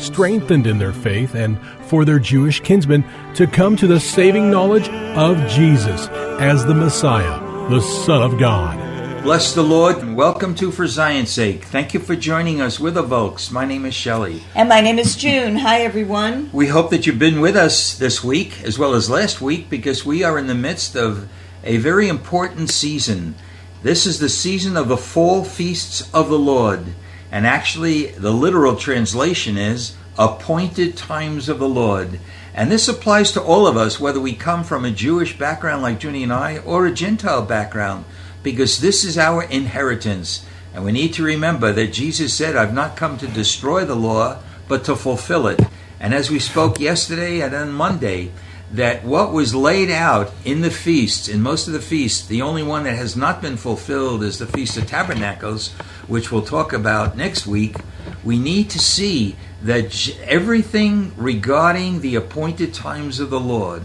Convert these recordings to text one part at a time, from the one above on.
strengthened in their faith and for their Jewish kinsmen to come to the saving knowledge of Jesus as the Messiah, the Son of God. Bless the Lord and welcome to For Zion's Sake. Thank you for joining us with the Volks. My name is Shelley. And my name is June. Hi, everyone. We hope that you've been with us this week as well as last week because we are in the midst of a very important season. This is the season of the fall feasts of the Lord. And actually, the literal translation is appointed times of the Lord. And this applies to all of us, whether we come from a Jewish background like Junie and I or a Gentile background, because this is our inheritance. And we need to remember that Jesus said, I've not come to destroy the law, but to fulfill it. And as we spoke yesterday and on Monday, that what was laid out in the feasts, in most of the feasts, the only one that has not been fulfilled is the Feast of Tabernacles, which we'll talk about next week. We need to see that everything regarding the appointed times of the Lord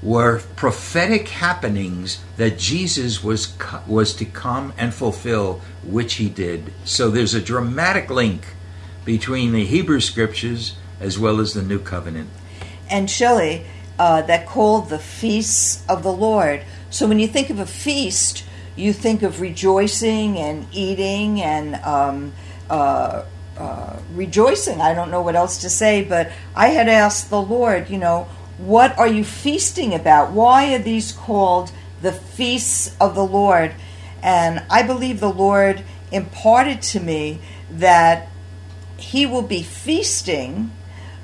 were prophetic happenings that Jesus was was to come and fulfill, which he did. So there's a dramatic link between the Hebrew scriptures as well as the New Covenant. And Shelley, uh, that called the feasts of the Lord. So when you think of a feast, you think of rejoicing and eating and um, uh, uh, rejoicing. I don't know what else to say, but I had asked the Lord, you know, what are you feasting about? Why are these called the feasts of the Lord? And I believe the Lord imparted to me that He will be feasting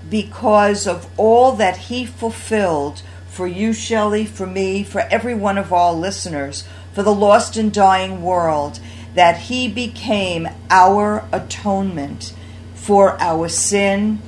because of all that He fulfilled for you, Shelley, for me, for every one of our listeners, for the lost and dying world, that He became our atonement for our sin,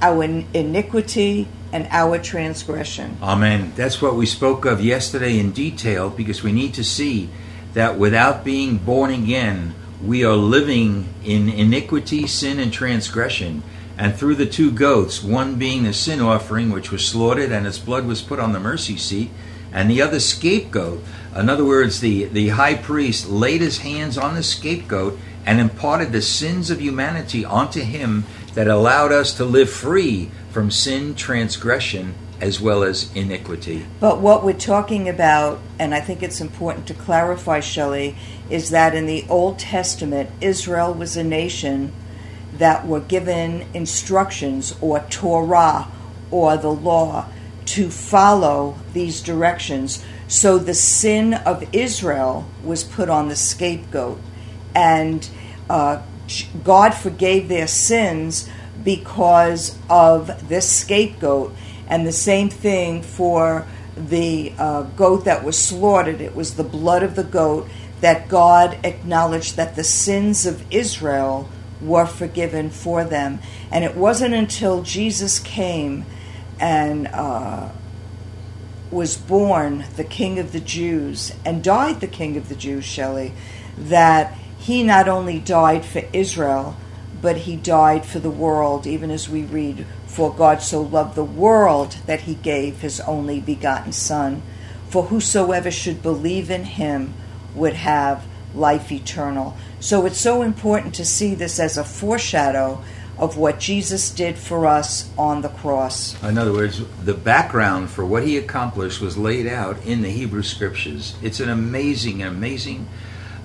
our iniquity, and our transgression. Amen. That's what we spoke of yesterday in detail because we need to see that without being born again, we are living in iniquity, sin, and transgression. And through the two goats, one being the sin offering, which was slaughtered and its blood was put on the mercy seat, and the other scapegoat. In other words, the, the high priest laid his hands on the scapegoat and imparted the sins of humanity onto him that allowed us to live free from sin, transgression, as well as iniquity. But what we're talking about, and I think it's important to clarify, Shelley, is that in the Old Testament, Israel was a nation that were given instructions or Torah or the law to follow these directions. So the sin of Israel was put on the scapegoat, and uh, God forgave their sins because of this scapegoat. And the same thing for the uh, goat that was slaughtered. It was the blood of the goat that God acknowledged that the sins of Israel were forgiven for them. And it wasn't until Jesus came and uh, was born the King of the Jews and died the King of the Jews, Shelley, that he not only died for Israel, but he died for the world, even as we read For God so loved the world that he gave his only begotten Son, for whosoever should believe in him would have life eternal. So it's so important to see this as a foreshadow of what Jesus did for us on the cross. In other words, the background for what he accomplished was laid out in the Hebrew Scriptures. It's an amazing, amazing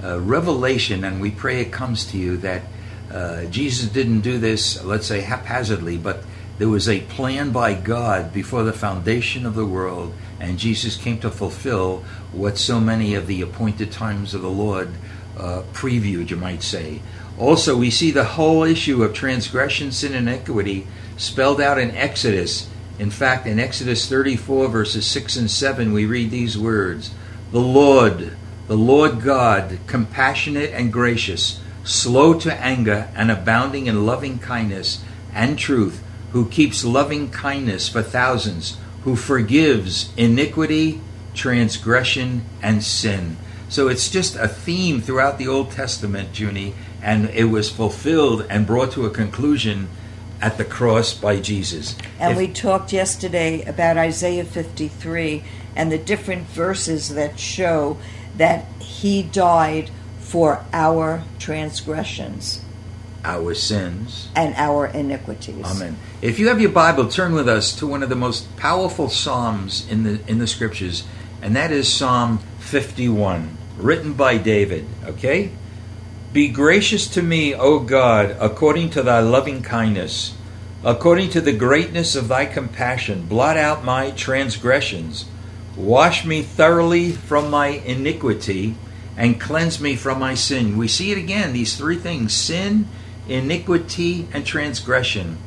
uh, revelation, and we pray it comes to you that uh, Jesus didn't do this, let's say, haphazardly, but there was a plan by God before the foundation of the world, and Jesus came to fulfill what so many of the appointed times of the Lord uh, previewed, you might say. Also, we see the whole issue of transgression, sin, and iniquity spelled out in Exodus. In fact, in Exodus 34, verses 6 and 7, we read these words The Lord, the Lord God, compassionate and gracious, slow to anger, and abounding in loving kindness and truth, who keeps loving kindness for thousands, who forgives iniquity, transgression, and sin. So it's just a theme throughout the Old Testament, Junie, and it was fulfilled and brought to a conclusion at the cross by Jesus. And If- we talked yesterday about Isaiah 53 and the different verses that show that he died for our transgressions our sins. and our iniquities. Amen. If you have your Bible, turn with us to one of the most powerful psalms in the in the scriptures, and that is Psalm 51, written by David, okay? Be gracious to me, O God, according to thy loving kindness, according to the greatness of thy compassion, blot out my transgressions. Wash me thoroughly from my iniquity and cleanse me from my sin. We see it again, these three things sin, iniquity, and transgression.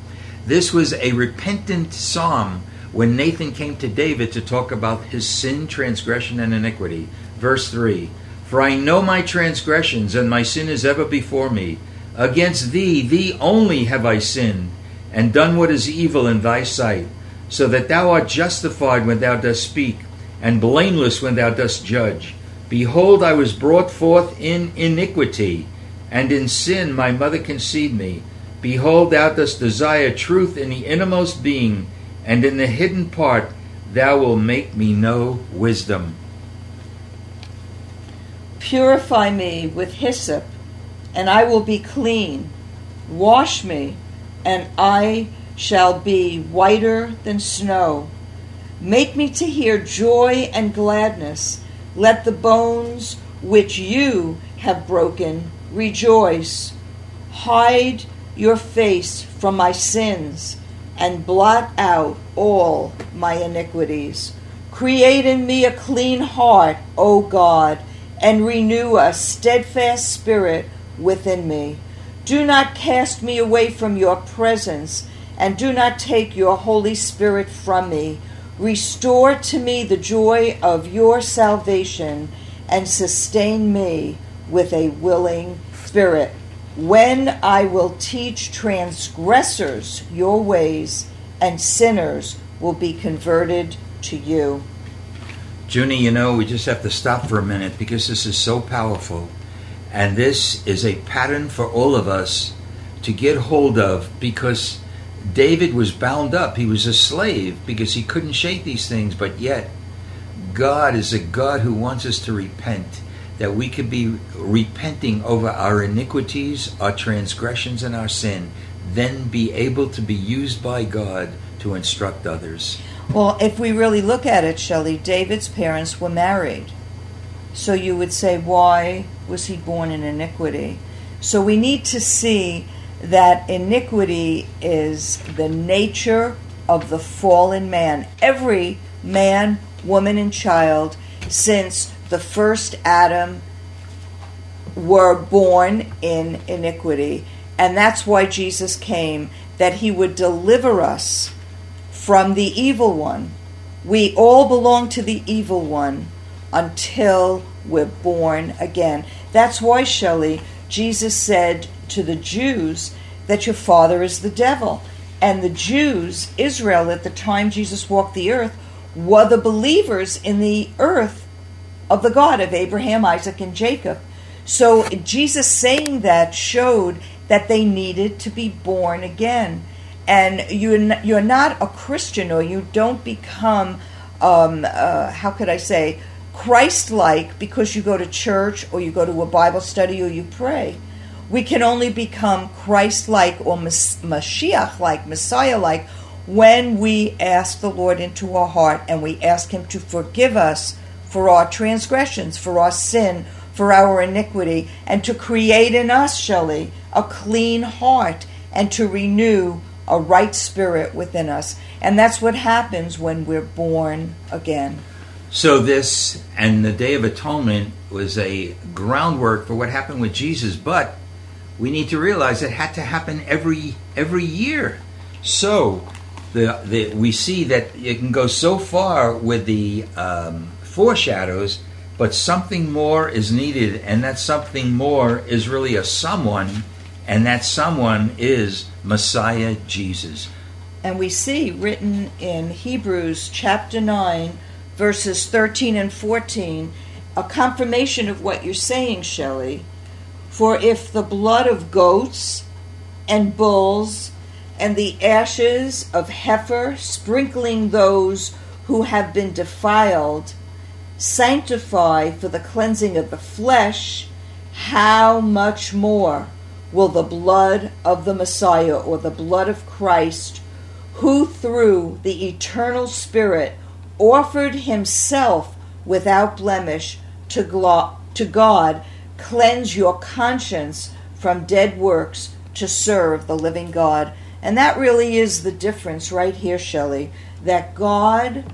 This was a repentant psalm when Nathan came to David to talk about his sin, transgression, and iniquity. Verse 3 For I know my transgressions, and my sin is ever before me. Against thee, thee only have I sinned, and done what is evil in thy sight, so that thou art justified when thou dost speak, and blameless when thou dost judge. Behold, I was brought forth in iniquity, and in sin my mother conceived me. Behold, thou dost desire truth in the innermost being, and in the hidden part thou wilt make me know wisdom. Purify me with hyssop, and I will be clean. Wash me, and I shall be whiter than snow. Make me to hear joy and gladness. Let the bones which you have broken rejoice. Hide your face from my sins and blot out all my iniquities. Create in me a clean heart, O God, and renew a steadfast spirit within me. Do not cast me away from your presence, and do not take your Holy Spirit from me. Restore to me the joy of your salvation, and sustain me with a willing spirit. When I will teach transgressors your ways, and sinners will be converted to you. Junie, you know, we just have to stop for a minute because this is so powerful. And this is a pattern for all of us to get hold of because David was bound up. He was a slave because he couldn't shake these things, but yet God is a God who wants us to repent, that we could be repenting over our iniquities, our transgressions, and our sin, then be able to be used by God to instruct others. Well, if we really look at it, Shelley, David's parents were married. So you would say, why was he born in iniquity? So we need to see that iniquity is the nature of the fallen man. Every man, woman, and child since the first Adam were born in iniquity. And that's why Jesus came, that he would deliver us from the evil one. We all belong to the evil one until we're born again. That's why, Shelley, Jesus said to the Jews that your father is the devil. And the Jews, Israel, at the time Jesus walked the earth, were the believers in the earth of the God of Abraham, Isaac, and Jacob. So Jesus saying that showed that they needed to be born again. And you you're not a Christian or you don't become um, uh, how could I say Christ-like because you go to church or you go to a Bible study or you pray. We can only become Christ-like or Mashiach-like, Messiah-like when we ask the Lord into our heart and we ask Him to forgive us for our transgressions, for our sin, for our iniquity, and to create in us, Shelley, a clean heart and to renew a right spirit within us. And that's what happens when we're born again. So, this and the Day of Atonement was a groundwork for what happened with Jesus, but we need to realize it had to happen every every year. So, the, the we see that it can go so far with the um, foreshadows, but something more is needed, and that something more is really a someone, and that someone is Messiah Jesus. And we see written in Hebrews chapter 9, verses 13 and 14, a confirmation of what you're saying, Shelley. For if the blood of goats and bulls and the ashes of heifer, sprinkling those who have been defiled, sanctify for the cleansing of the flesh, how much more will the blood of the Messiah or the blood of Christ, who through the eternal Spirit offered himself without blemish to, glo- to God, cleanse your conscience from dead works to serve the living God. And that really is the difference right here, Shelley, that God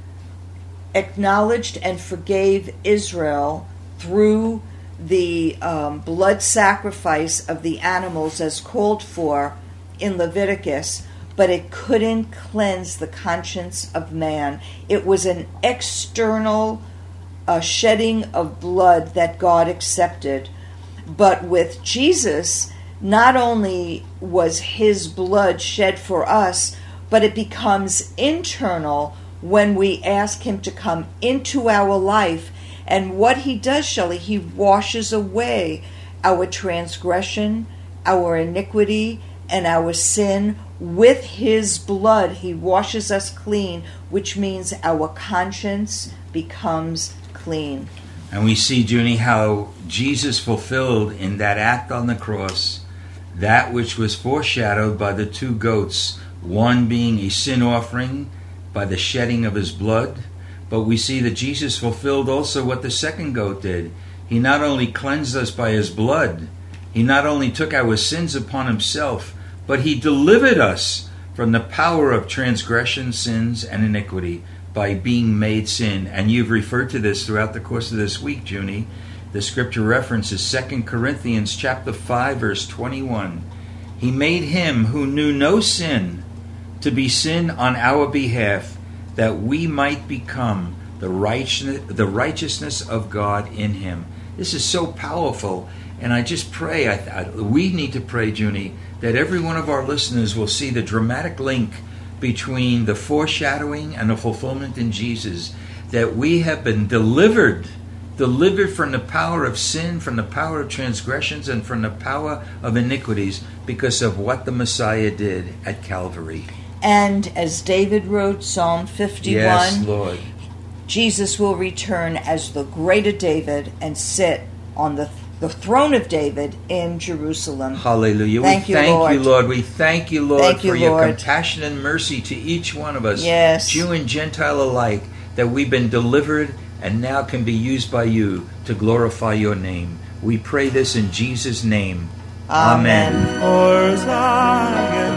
acknowledged and forgave Israel through the um, blood sacrifice of the animals as called for in Leviticus, but it couldn't cleanse the conscience of man. It was an external uh, shedding of blood that God accepted. But with Jesus, not only was his blood shed for us, but it becomes internal when we ask him to come into our life and what he does, Shelley, he washes away our transgression, our iniquity, and our sin with his blood. He washes us clean, which means our conscience becomes clean. And we see, Junie, how Jesus fulfilled in that act on the cross that which was foreshadowed by the two goats, one being a sin offering by the shedding of his blood, but we see that Jesus fulfilled also what the second goat did. He not only cleansed us by his blood, he not only took our sins upon himself, but he delivered us from the power of transgression, sins, and iniquity by being made sin. And you've referred to this throughout the course of this week, Junie. The scripture reference is 2 Corinthians chapter 5 verse 21. He made him who knew no sin to be sin on our behalf that we might become the righteousness, the righteousness of God in Him. This is so powerful, and I just pray. I, I, we need to pray, Junie, that every one of our listeners will see the dramatic link between the foreshadowing and the fulfillment in Jesus. That we have been delivered, delivered from the power of sin, from the power of transgressions, and from the power of iniquities because of what the Messiah did at Calvary. And as David wrote, Psalm 51, yes, Lord. Jesus will return as the greater David and sit on the the throne of David in Jerusalem. Hallelujah. Thank we you, thank Lord. you, Lord. We thank you, Lord, thank for you, your Lord. compassion and mercy to each one of us, yes. Jew and Gentile alike, that we've been delivered and now can be used by you to glorify your name. We pray this in Jesus' name. Amen. Amen.